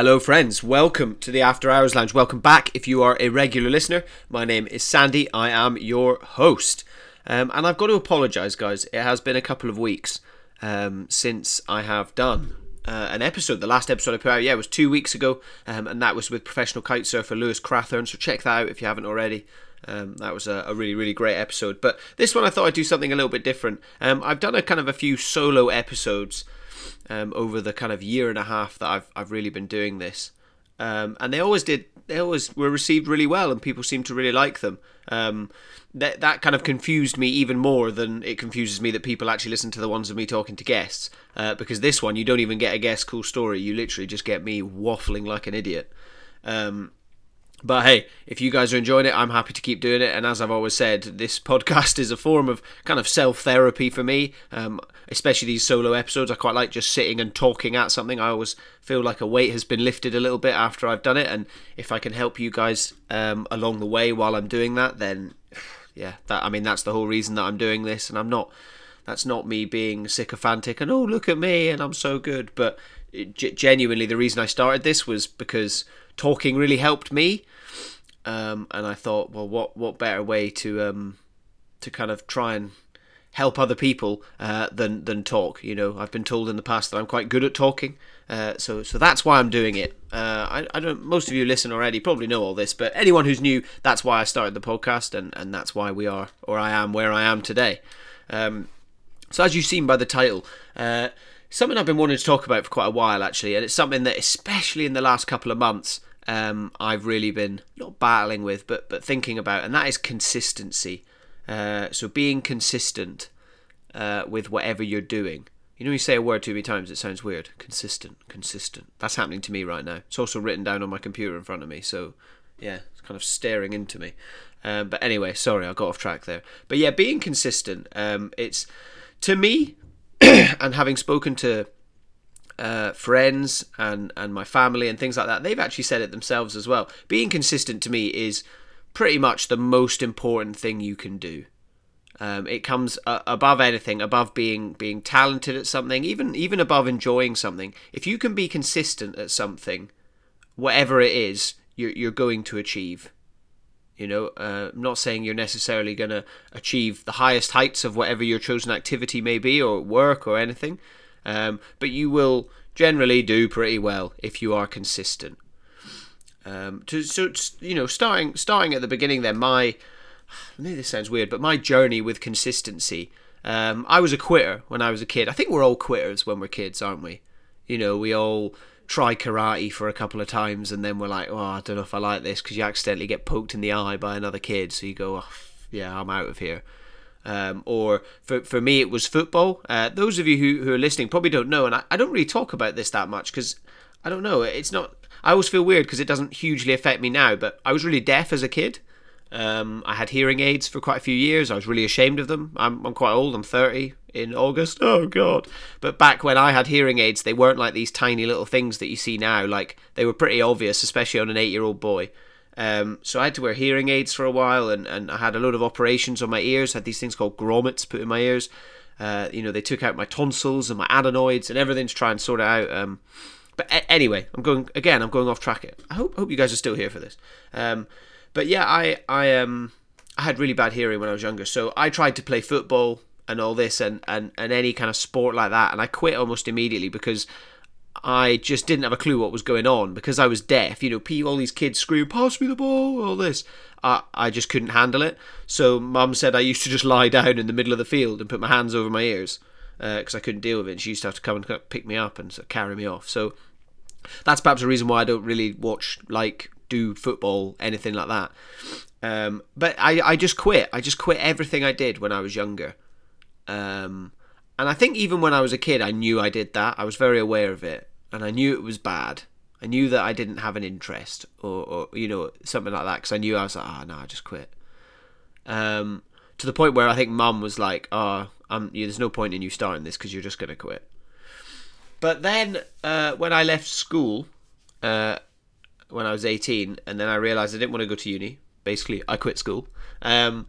Hello, friends. Welcome to the After Hours Lounge. Welcome back if you are a regular listener. My name is Sandy. I am your host. Um, and I've got to apologise, guys. It has been a couple of weeks um, since I have done uh, an episode. The last episode I put out, yeah, was two weeks ago. Um, and that was with professional kite surfer Lewis Crathern. So check that out if you haven't already. Um, that was a, a, really, really great episode. But this one I thought I'd do something a little bit different. Um, I've done a kind of a few solo episodes um, over the kind of year and a half that I've I've really been doing this, um, and they always did. They always were received really well, and people seem to really like them. Um, that that kind of confused me even more than it confuses me that people actually listen to the ones of me talking to guests. Uh, because this one, you don't even get a guest cool story. You literally just get me waffling like an idiot. Um, but hey, if you guys are enjoying it, I'm happy to keep doing it. And as I've always said, this podcast is a form of kind of self therapy for me, um, especially these solo episodes. I quite like just sitting and talking at something. I always feel like a weight has been lifted a little bit after I've done it. And if I can help you guys um, along the way while I'm doing that, then yeah, that I mean, that's the whole reason that I'm doing this. And I'm not, that's not me being sycophantic and oh, look at me and I'm so good. But it, genuinely, the reason I started this was because talking really helped me. Um, and I thought, well, what what better way to um, to kind of try and help other people uh, than than talk? You know, I've been told in the past that I'm quite good at talking, uh, so so that's why I'm doing it. Uh, I, I don't. Most of you listen already, probably know all this, but anyone who's new, that's why I started the podcast, and and that's why we are or I am where I am today. Um, so as you've seen by the title. Something I've been wanting to talk about for quite a while, actually, and it's something that, especially in the last couple of months, um, I've really been not battling with, but but thinking about, and that is consistency. Uh, so being consistent uh, with whatever you're doing. You know, you say a word too many times, it sounds weird. Consistent, consistent. That's happening to me right now. It's also written down on my computer in front of me, so yeah, it's kind of staring into me. Um, but anyway, sorry, I got off track there. But yeah, being consistent. Um, it's to me, and having spoken to uh, friends and and my family and things like that, they've actually said it themselves as well. Being consistent to me is pretty much the most important thing you can do. Um, it comes uh, above anything, above being being talented at something, even even above enjoying something. If you can be consistent at something, whatever it is, you're you're going to achieve. You know, uh, I'm not saying you're necessarily going to achieve the highest heights of whatever your chosen activity may be, or work, or anything. Um, but you will generally do pretty well if you are consistent. Um, to, so you know, starting starting at the beginning, then my I know this sounds weird, but my journey with consistency. Um, I was a quitter when I was a kid. I think we're all quitters when we're kids, aren't we? You know, we all try karate for a couple of times and then we're like, oh, I don't know if I like this because you accidentally get poked in the eye by another kid. So you go, oh, yeah, I'm out of here. Um, or for, for me, it was football. Uh, those of you who, who are listening probably don't know, and I, I don't really talk about this that much because I don't know. It's not. I always feel weird because it doesn't hugely affect me now, but I was really deaf as a kid. Um, I had hearing aids for quite a few years. I was really ashamed of them. I'm, I'm quite old. I'm 30 in August. Oh, God. But back when I had hearing aids, they weren't like these tiny little things that you see now. Like, they were pretty obvious, especially on an eight year old boy. Um, so I had to wear hearing aids for a while, and, and I had a lot of operations on my ears. Had these things called grommets put in my ears. Uh, you know, they took out my tonsils and my adenoids and everything to try and sort it out. Um, but a- anyway, I'm going again. I'm going off track. I hope hope you guys are still here for this. Um, but yeah, I I um I had really bad hearing when I was younger, so I tried to play football and all this and, and, and any kind of sport like that, and I quit almost immediately because I just didn't have a clue what was going on because I was deaf. You know, all these kids scream, "Pass me the ball!" All this, I I just couldn't handle it. So Mum said I used to just lie down in the middle of the field and put my hands over my ears because uh, I couldn't deal with it. And she used to have to come and pick me up and sort of carry me off. So that's perhaps a reason why I don't really watch like do football anything like that. Um, but I I just quit. I just quit everything I did when I was younger. Um, and I think even when I was a kid, I knew I did that. I was very aware of it, and I knew it was bad. I knew that I didn't have an interest, or, or you know, something like that, because I knew I was like, ah, oh, no, I just quit. Um, to the point where I think Mum was like, oh, um, yeah, there's no point in you starting this because you're just gonna quit. But then, uh, when I left school, uh, when I was 18, and then I realised I didn't want to go to uni. Basically, I quit school. Um,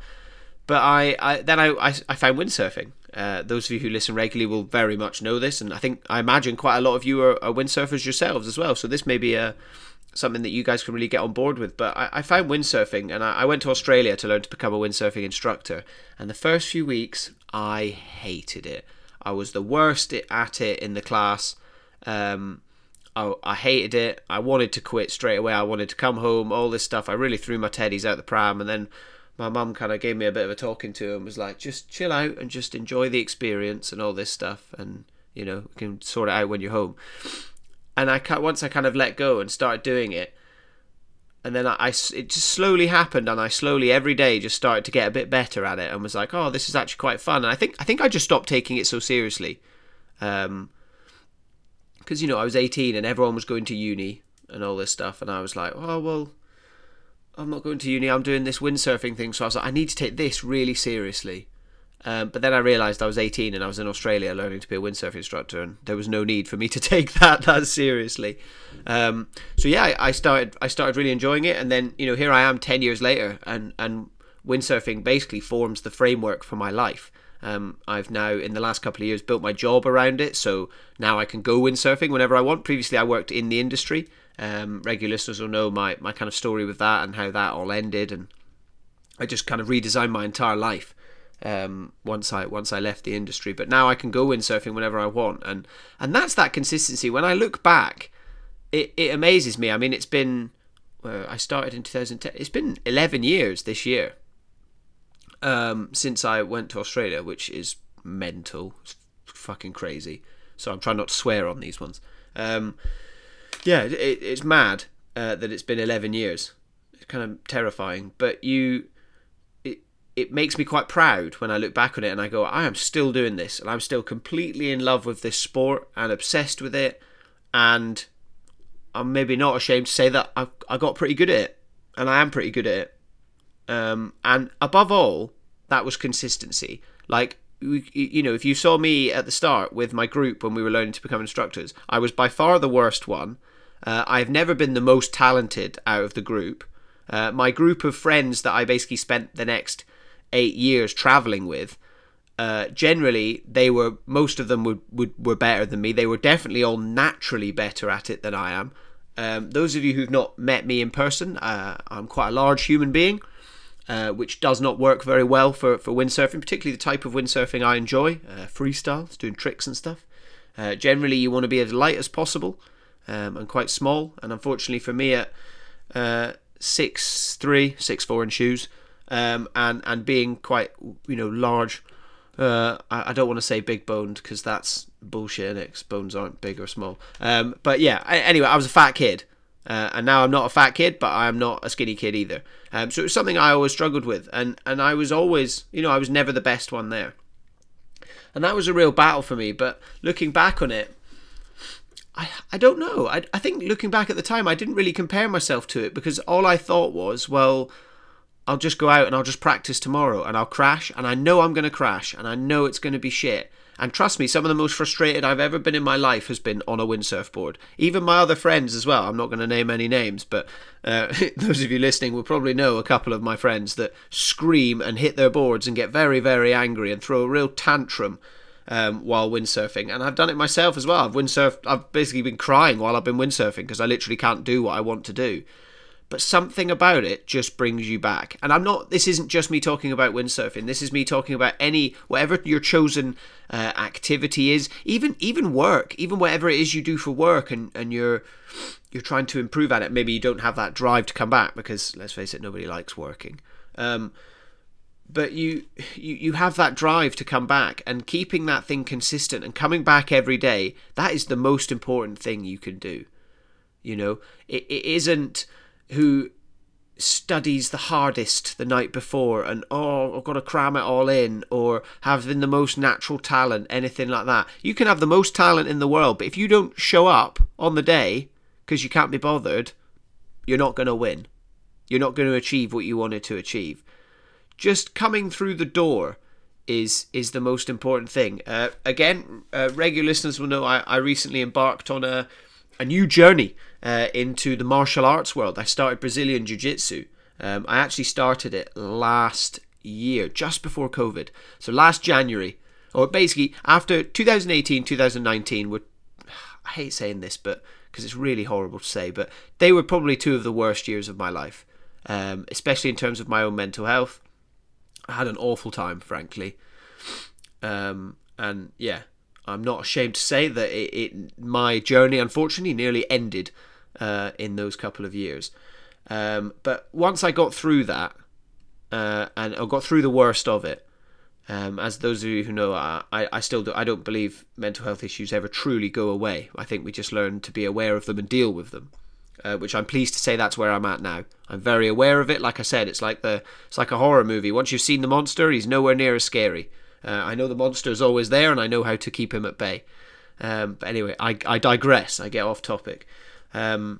but I, I then I, I, I found windsurfing, Uh, those of you who listen regularly will very much know this, and I think I imagine quite a lot of you are, are windsurfers yourselves as well. So this may be a something that you guys can really get on board with. But I, I found windsurfing, and I, I, went to Australia to learn to become a windsurfing instructor. And the first few weeks, I hated it. I was the worst at it in the class. Um, I, I hated it. I wanted to quit straight away. I wanted to come home. All this stuff. I really threw my teddies out the pram, and then my mum kind of gave me a bit of a talking to and was like, just chill out and just enjoy the experience and all this stuff, and you know, can sort it out when you're home and I once I kind of let go and started doing it, and then I, I, it just slowly happened, and I slowly every day just started to get a bit better at it, and was like, oh, this is actually quite fun. And I think I think I just stopped taking it so seriously, um, because you know I was 18 and everyone was going to uni and all this stuff, and I was like, oh well. I'm not going to uni. I'm doing this windsurfing thing, so I was like, I need to take this really seriously. Um, but then I realised I was 18 and I was in Australia learning to be a windsurf instructor, and there was no need for me to take that that seriously. Um, so yeah, I, started I started really enjoying it, and then you know here I am 10 years later, and and windsurfing basically forms the framework for my life. Um, I've now in the last couple of years built my job around it, so now I can go windsurfing whenever I want. Previously, I worked in the industry. Um, regular listeners will know my my kind of story with that and how that all ended, and I just kind of redesigned my entire life um, once I once I left the industry. But now I can go windsurfing whenever I want, and and that's that consistency. When I look back, it, it amazes me. I mean, it's been I started in 2010. It's been 11 years this year um, since I went to Australia, which is mental. It's fucking crazy. So I'm trying not to swear on these ones. Um, yeah, it, it's mad uh, that it's been 11 years. It's kind of terrifying. But you it makes me quite proud when I look back on it and I go, I am still doing this and I'm still completely in love with this sport and obsessed with it. And I'm maybe not ashamed to say that I, I got pretty good at it and I am pretty good at it. Um, and above all, that was consistency. Like, you know, if you saw me at the start with my group when we were learning to become instructors, I was by far the worst one. Uh, I've never been the most talented out of the group. Uh, my group of friends that I basically spent the next eight years traveling with, uh, generally they were most of them would, would were better than me. They were definitely all naturally better at it than I am. Um, those of you who've not met me in person, uh, I'm quite a large human being, uh, which does not work very well for, for windsurfing, particularly the type of windsurfing I enjoy, uh, freestyle, doing tricks and stuff. Uh, generally, you want to be as light as possible um, and quite small. And unfortunately for me, at uh, six three, six four in shoes, um, and and being quite you know large. Uh, I, I, don't want to say big boned because that's bullshit. And bones aren't big or small. Um, but yeah. I, anyway, I was a fat kid, uh, and now I'm not a fat kid, but I am not a skinny kid either. Um, so it was something I always struggled with, and and I was always you know I was never the best one there, and that was a real battle for me. But looking back on it. I, I don't know. I, I think looking back at the time, I didn't really compare myself to it because all I thought was, well, I'll just go out and I'll just practice tomorrow and I'll crash and I know I'm going to crash and I know it's going to be shit. And trust me, some of the most frustrated I've ever been in my life has been on a windsurf board. Even my other friends as well. I'm not going to name any names, but uh, those of you listening will probably know a couple of my friends that scream and hit their boards and get very, very angry and throw a real tantrum um, while windsurfing. And I've done it myself as well. I've windsurfed. I've basically been crying while I've been windsurfing because I literally can't do what I want to do but something about it just brings you back. And I'm not, this isn't just me talking about windsurfing. This is me talking about any, whatever your chosen uh, activity is, even, even work, even whatever it is you do for work and, and you're, you're trying to improve at it. Maybe you don't have that drive to come back because let's face it, nobody likes working. Um, but you, you you have that drive to come back and keeping that thing consistent and coming back every day that is the most important thing you can do you know it, it isn't who studies the hardest the night before and oh I've got to cram it all in or having the most natural talent anything like that. You can have the most talent in the world but if you don't show up on the day because you can't be bothered you're not going to win. You're not going to achieve what you wanted to achieve. Just coming through the door is is the most important thing. Uh, again uh, regular listeners will know I, I recently embarked on a a new journey uh, into the martial arts world. I started Brazilian Jiu Jitsu. Um, I actually started it last year, just before COVID. So last January, or basically after 2018, 2019 were. I hate saying this, but because it's really horrible to say, but they were probably two of the worst years of my life, um, especially in terms of my own mental health. I had an awful time, frankly. Um, and yeah, I'm not ashamed to say that it, it my journey, unfortunately, nearly ended uh, in those couple of years. Um, but once I got through that, uh, and I got through the worst of it, um, as those of you who know, I, I still do, I don't believe mental health issues ever truly go away. I think we just learn to be aware of them and deal with them. Uh, which I'm pleased to say that's where I'm at now. I'm very aware of it. Like I said, it's like the it's like a horror movie. Once you've seen the monster, he's nowhere near as scary. Uh, I know the monster is always there, and I know how to keep him at bay. Um, but anyway, I, I digress. I get off topic. Um,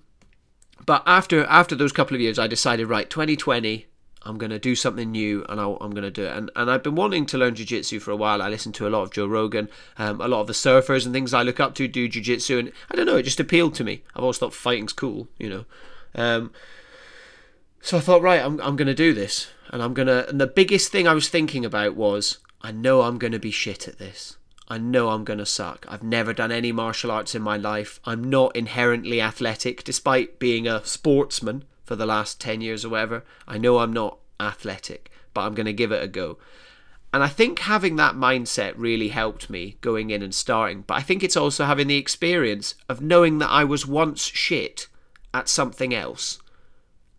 but after after those couple of years, I decided right, 2020, I'm going to do something new and i am going to do it. And, and I've been wanting to learn Jiu Jitsu for a while. I listen to a lot of Joe Rogan, um, a lot of the surfers and things I look up to do Jiu Jitsu. And I don't know, it just appealed to me. I've always thought fighting's cool, you know. Um, so I thought, right, I'm, I'm going to do this. And I'm going to. And the biggest thing I was thinking about was, I know I'm going to be shit at this. I know I'm going to suck. I've never done any martial arts in my life. I'm not inherently athletic, despite being a sportsman for the last 10 years or whatever. I know I'm not athletic, but I'm going to give it a go. And I think having that mindset really helped me going in and starting. But I think it's also having the experience of knowing that I was once shit at something else.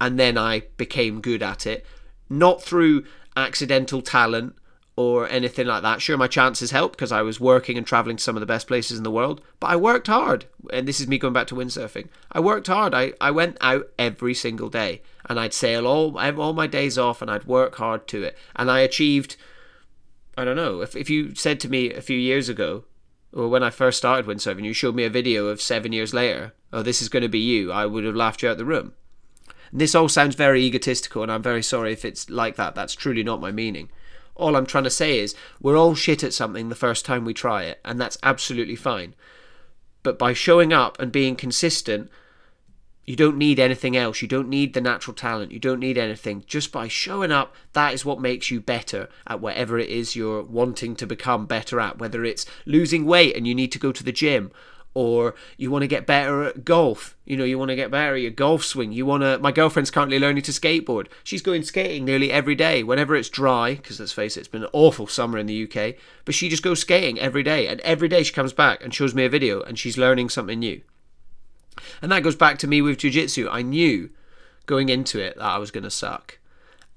And then I became good at it. Not through accidental talent or anything like that. Sure, my chances helped because I was working and traveling to some of the best places in the world, but I worked hard. And this is me going back to windsurfing. I worked hard. I, I went out every single day and I'd sail all, all my days off and I'd work hard to it. And I achieved, I don't know, if, if you said to me a few years ago, or when I first started windsurfing, you showed me a video of seven years later, oh, this is going to be you, I would have laughed you out the room. This all sounds very egotistical, and I'm very sorry if it's like that. That's truly not my meaning. All I'm trying to say is we're all shit at something the first time we try it, and that's absolutely fine. But by showing up and being consistent, you don't need anything else. You don't need the natural talent. You don't need anything. Just by showing up, that is what makes you better at whatever it is you're wanting to become better at. Whether it's losing weight and you need to go to the gym, or you want to get better at golf. You know, you want to get better at your golf swing. You want to. My girlfriend's currently learning to skateboard. She's going skating nearly every day whenever it's dry, because let's face it, it's been an awful summer in the UK. But she just goes skating every day, and every day she comes back and shows me a video, and she's learning something new. And that goes back to me with jiu-jitsu. I knew going into it that I was going to suck.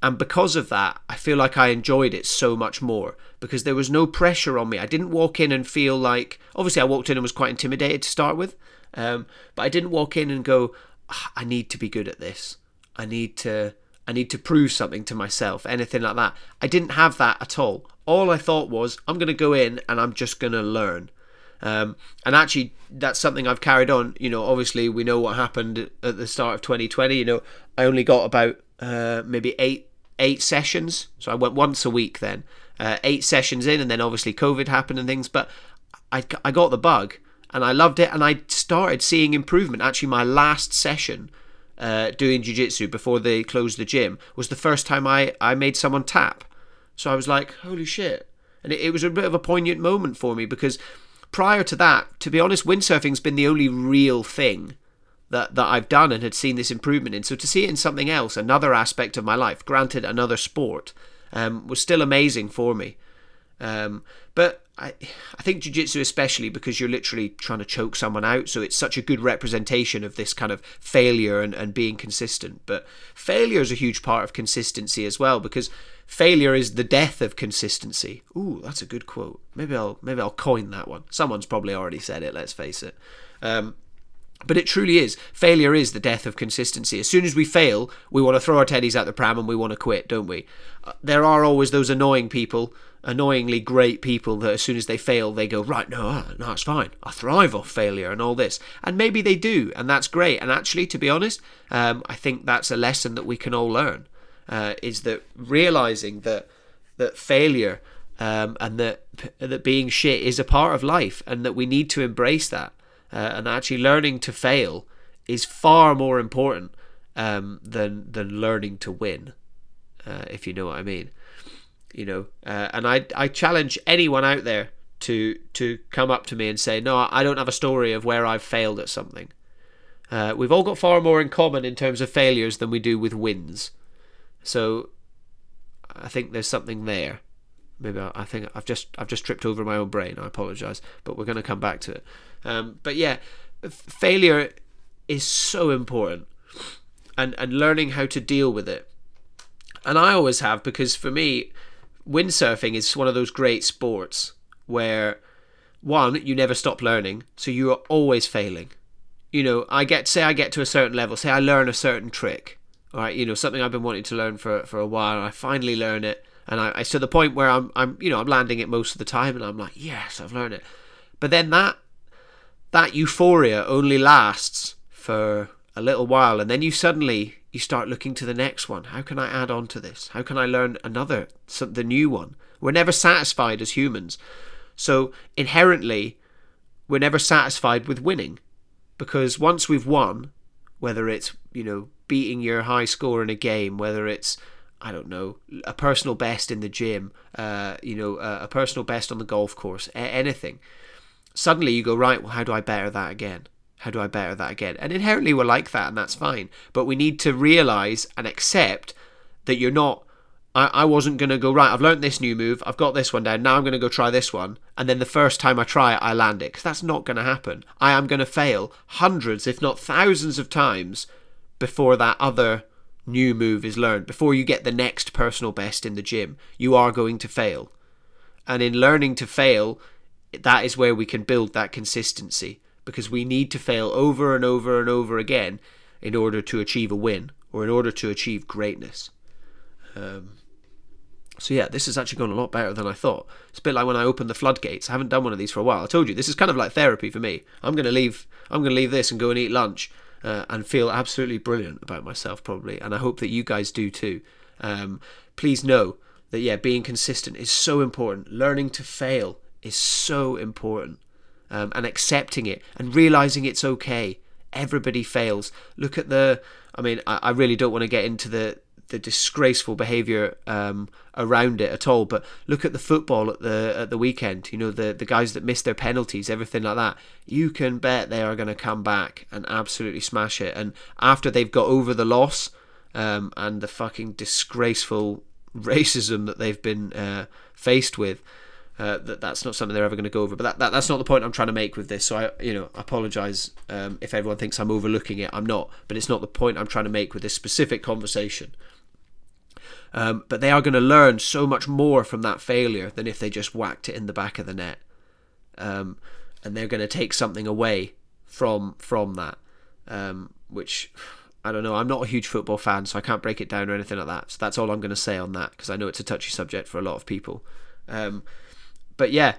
And because of that, I feel like I enjoyed it so much more because there was no pressure on me. I didn't walk in and feel like, obviously, I walked in and was quite intimidated to start with, um, but I didn't walk in and go, ah, I need to be good at this. I need to, I need to prove something to myself, anything like that. I didn't have that at all. All I thought was, I'm going to go in and I'm just going to learn. Um, and actually, that's something I've carried on. You know, obviously, we know what happened at the start of 2020. You know, I only got about uh, maybe eight eight sessions, so I went once a week then. Uh, eight sessions in, and then obviously COVID happened and things. But I I got the bug, and I loved it, and I started seeing improvement. Actually, my last session. Uh, doing jiu-jitsu before they closed the gym was the first time I, I made someone tap so I was like holy shit and it, it was a bit of a poignant moment for me because prior to that, to be honest, windsurfing's been the only real thing that, that I've done and had seen this improvement in. So to see it in something else, another aspect of my life, granted another sport, um, was still amazing for me. Um, but I, I think jiu-jitsu especially because you're literally trying to choke someone out. So it's such a good representation of this kind of failure and, and being consistent. But failure is a huge part of consistency as well because failure is the death of consistency. Ooh that's a good quote. Maybe i'll maybe i'll coin that one. Someone's probably already said it let's face it. Um, but it truly is. Failure is the death of consistency. As soon as we fail, we want to throw our teddies out the pram and we want to quit, don't we? Uh, there are always those annoying people, annoyingly great people that as soon as they fail, they go, right, no, uh, no, it's fine. I thrive off failure and all this. And maybe they do, and that's great. And actually, to be honest, um, I think that's a lesson that we can all learn. Uh, is that realizing that that failure um, and that that being shit is a part of life, and that we need to embrace that uh, and actually learning to fail is far more important um, than than learning to win, uh, if you know what I mean. you know. Uh, and I I challenge anyone out there to to come up to me and say, no, I don't have a story of where I've failed at something. Uh, we've all got far more in common in terms of failures than we do with wins. So I think there's something there. Maybe I, I think I've just I've just tripped over my own brain. I apologise, but we're going to come back to it. Um, but yeah, failure is so important, and and learning how to deal with it. And I always have because for me, windsurfing is one of those great sports where one you never stop learning, so you are always failing. You know, I get say I get to a certain level, say I learn a certain trick, all right, you know, something I've been wanting to learn for for a while, and I finally learn it, and I, I to the point where I'm I'm you know I'm landing it most of the time, and I'm like, yes, I've learned it, but then that that euphoria only lasts for a little while, and then you suddenly you start looking to the next one. How can I add on to this? How can I learn another, the new one? We're never satisfied as humans, so inherently, we're never satisfied with winning, because once we've won, whether it's you know beating your high score in a game, whether it's I don't know a personal best in the gym, uh, you know uh, a personal best on the golf course, a- anything. Suddenly you go right. Well, how do I better that again? How do I better that again? And inherently we're like that, and that's fine. But we need to realize and accept that you're not. I, I wasn't going to go, right, I've learned this new move, I've got this one down, now I'm going to go try this one. And then the first time I try it, I land it. Because that's not going to happen. I am going to fail hundreds, if not thousands of times before that other new move is learned, before you get the next personal best in the gym. You are going to fail. And in learning to fail, that is where we can build that consistency because we need to fail over and over and over again in order to achieve a win or in order to achieve greatness. Um, so yeah, this has actually gone a lot better than I thought. It's a bit like when I opened the floodgates. I haven't done one of these for a while. I told you this is kind of like therapy for me. I'm gonna leave. I'm gonna leave this and go and eat lunch uh, and feel absolutely brilliant about myself probably. And I hope that you guys do too. Um, please know that yeah, being consistent is so important. Learning to fail is so important, um, and accepting it and realizing it's okay. Everybody fails. Look at the. I mean, I, I really don't want to get into the the disgraceful behaviour um, around it at all. But look at the football at the at the weekend. You know the the guys that miss their penalties, everything like that. You can bet they are going to come back and absolutely smash it. And after they've got over the loss um, and the fucking disgraceful racism that they've been uh, faced with. Uh, that that's not something they're ever going to go over. But that, that that's not the point I'm trying to make with this. So I you know apologize um, if everyone thinks I'm overlooking it. I'm not. But it's not the point I'm trying to make with this specific conversation. Um, but they are going to learn so much more from that failure than if they just whacked it in the back of the net. Um, and they're going to take something away from from that, um, which I don't know. I'm not a huge football fan, so I can't break it down or anything like that. So that's all I'm going to say on that because I know it's a touchy subject for a lot of people. Um, but yeah,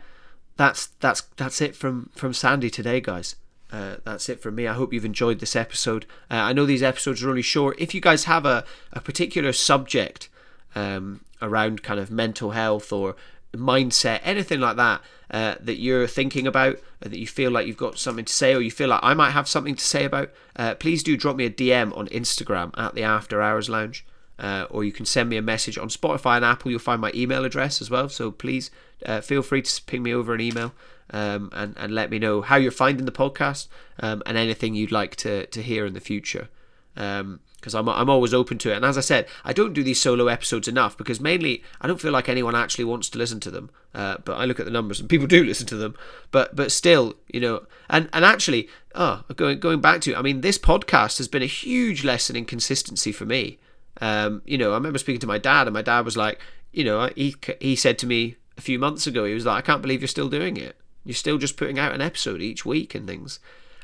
that's that's that's it from from Sandy today, guys. Uh, that's it from me. I hope you've enjoyed this episode. Uh, I know these episodes are only short. If you guys have a, a particular subject um, around kind of mental health or mindset, anything like that, uh, that you're thinking about, that you feel like you've got something to say, or you feel like I might have something to say about, uh, please do drop me a DM on Instagram at the After Hours Lounge. Uh, or you can send me a message on Spotify and Apple. You'll find my email address as well. So please uh, feel free to ping me over an email um, and and let me know how you're finding the podcast um, and anything you'd like to to hear in the future. Because I'm I'm always open to it. And as I said, I don't do these solo episodes enough because mainly I don't feel like anyone actually wants to listen to them. Uh, but I look at the numbers and people do listen to them. But but still, you know, and and actually, oh, going going back to, I mean, this podcast has been a huge lesson in consistency for me. Um, you know, I remember speaking to my dad, and my dad was like, you know, he he said to me a few months ago, he was like, I can't believe you're still doing it. You're still just putting out an episode each week and things.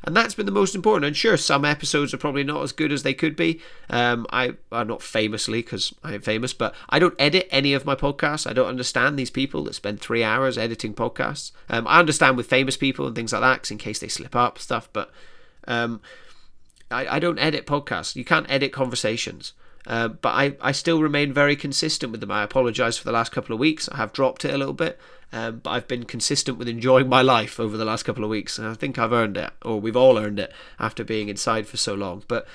And that's been the most important. And sure, some episodes are probably not as good as they could be. Um, I, I'm not famously because I am famous, but I don't edit any of my podcasts. I don't understand these people that spend three hours editing podcasts. Um, I understand with famous people and things like that, in case they slip up stuff. But um, I, I don't edit podcasts. You can't edit conversations. Uh, but I, I still remain very consistent with them. I apologise for the last couple of weeks. I have dropped it a little bit, um, but I've been consistent with enjoying my life over the last couple of weeks. And I think I've earned it, or we've all earned it after being inside for so long. But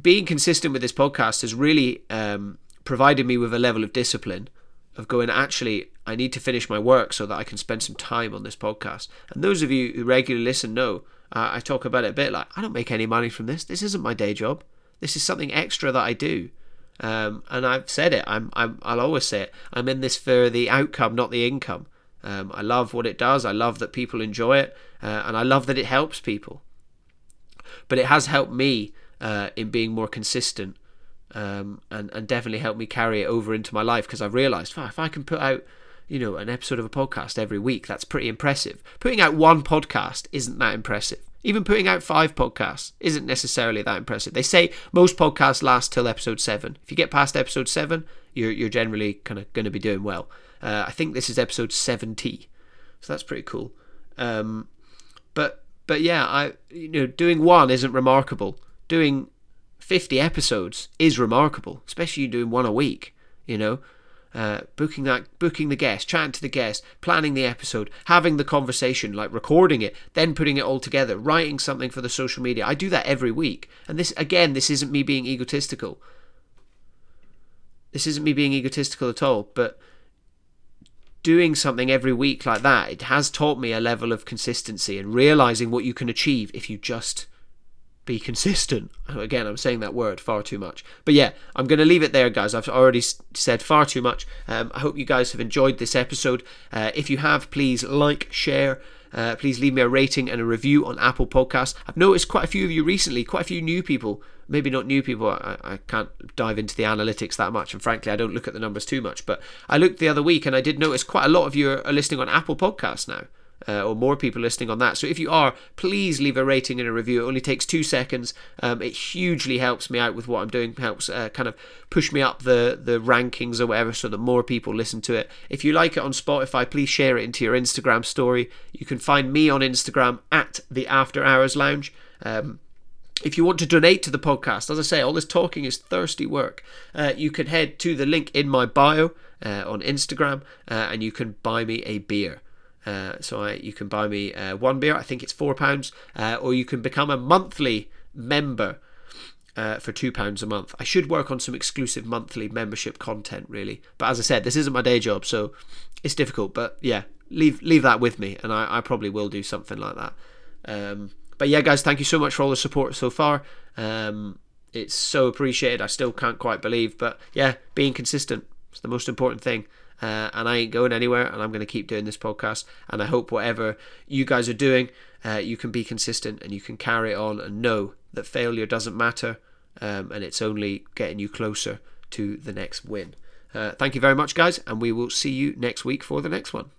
being consistent with this podcast has really um, provided me with a level of discipline of going, actually, I need to finish my work so that I can spend some time on this podcast. And those of you who regularly listen know uh, I talk about it a bit like, I don't make any money from this. This isn't my day job. This is something extra that I do. Um, and I've said it. I'm, I'm. I'll always say it. I'm in this for the outcome, not the income. Um, I love what it does. I love that people enjoy it, uh, and I love that it helps people. But it has helped me uh, in being more consistent, um, and and definitely helped me carry it over into my life because I've realised oh, if I can put out, you know, an episode of a podcast every week, that's pretty impressive. Putting out one podcast isn't that impressive. Even putting out five podcasts isn't necessarily that impressive. They say most podcasts last till episode seven. If you get past episode seven, you're you're generally kind of going to be doing well. Uh, I think this is episode seventy, so that's pretty cool. Um, but but yeah, I you know doing one isn't remarkable. Doing fifty episodes is remarkable, especially doing one a week. You know, uh, booking that, booking the guest, chatting to the guest, planning the episode, having the conversation, like recording it, then putting it all together, writing something for the social media. I do that every week, and this again, this isn't me being egotistical. This isn't me being egotistical at all, but doing something every week like that, it has taught me a level of consistency and realizing what you can achieve if you just be consistent. Again, I'm saying that word far too much. But yeah, I'm going to leave it there, guys. I've already said far too much. Um, I hope you guys have enjoyed this episode. Uh, if you have, please like, share. Uh, please leave me a rating and a review on Apple Podcasts. I've noticed quite a few of you recently, quite a few new people. Maybe not new people. I, I can't dive into the analytics that much, and frankly, I don't look at the numbers too much. But I looked the other week, and I did notice quite a lot of you are listening on Apple Podcasts now uh, or more people listening on that. So if you are, please leave a rating and a review. It only takes two seconds. Um, it hugely helps me out with what I'm doing. Helps uh, kind of push me up the the rankings or whatever, so that more people listen to it. If you like it on Spotify, please share it into your Instagram story. You can find me on Instagram at the After Hours Lounge. Um, if you want to donate to the podcast, as I say, all this talking is thirsty work. Uh, you can head to the link in my bio uh, on Instagram uh, and you can buy me a beer. Uh, so I, you can buy me uh, one beer. I think it's four pounds, uh, or you can become a monthly member uh, for two pounds a month. I should work on some exclusive monthly membership content, really. But as I said, this isn't my day job, so it's difficult. But yeah, leave leave that with me, and I, I probably will do something like that. Um, but yeah, guys, thank you so much for all the support so far. Um, it's so appreciated. I still can't quite believe, but yeah, being consistent is the most important thing uh, and I ain't going anywhere, and I'm going to keep doing this podcast. And I hope whatever you guys are doing, uh, you can be consistent and you can carry on and know that failure doesn't matter, um, and it's only getting you closer to the next win. Uh, thank you very much, guys, and we will see you next week for the next one.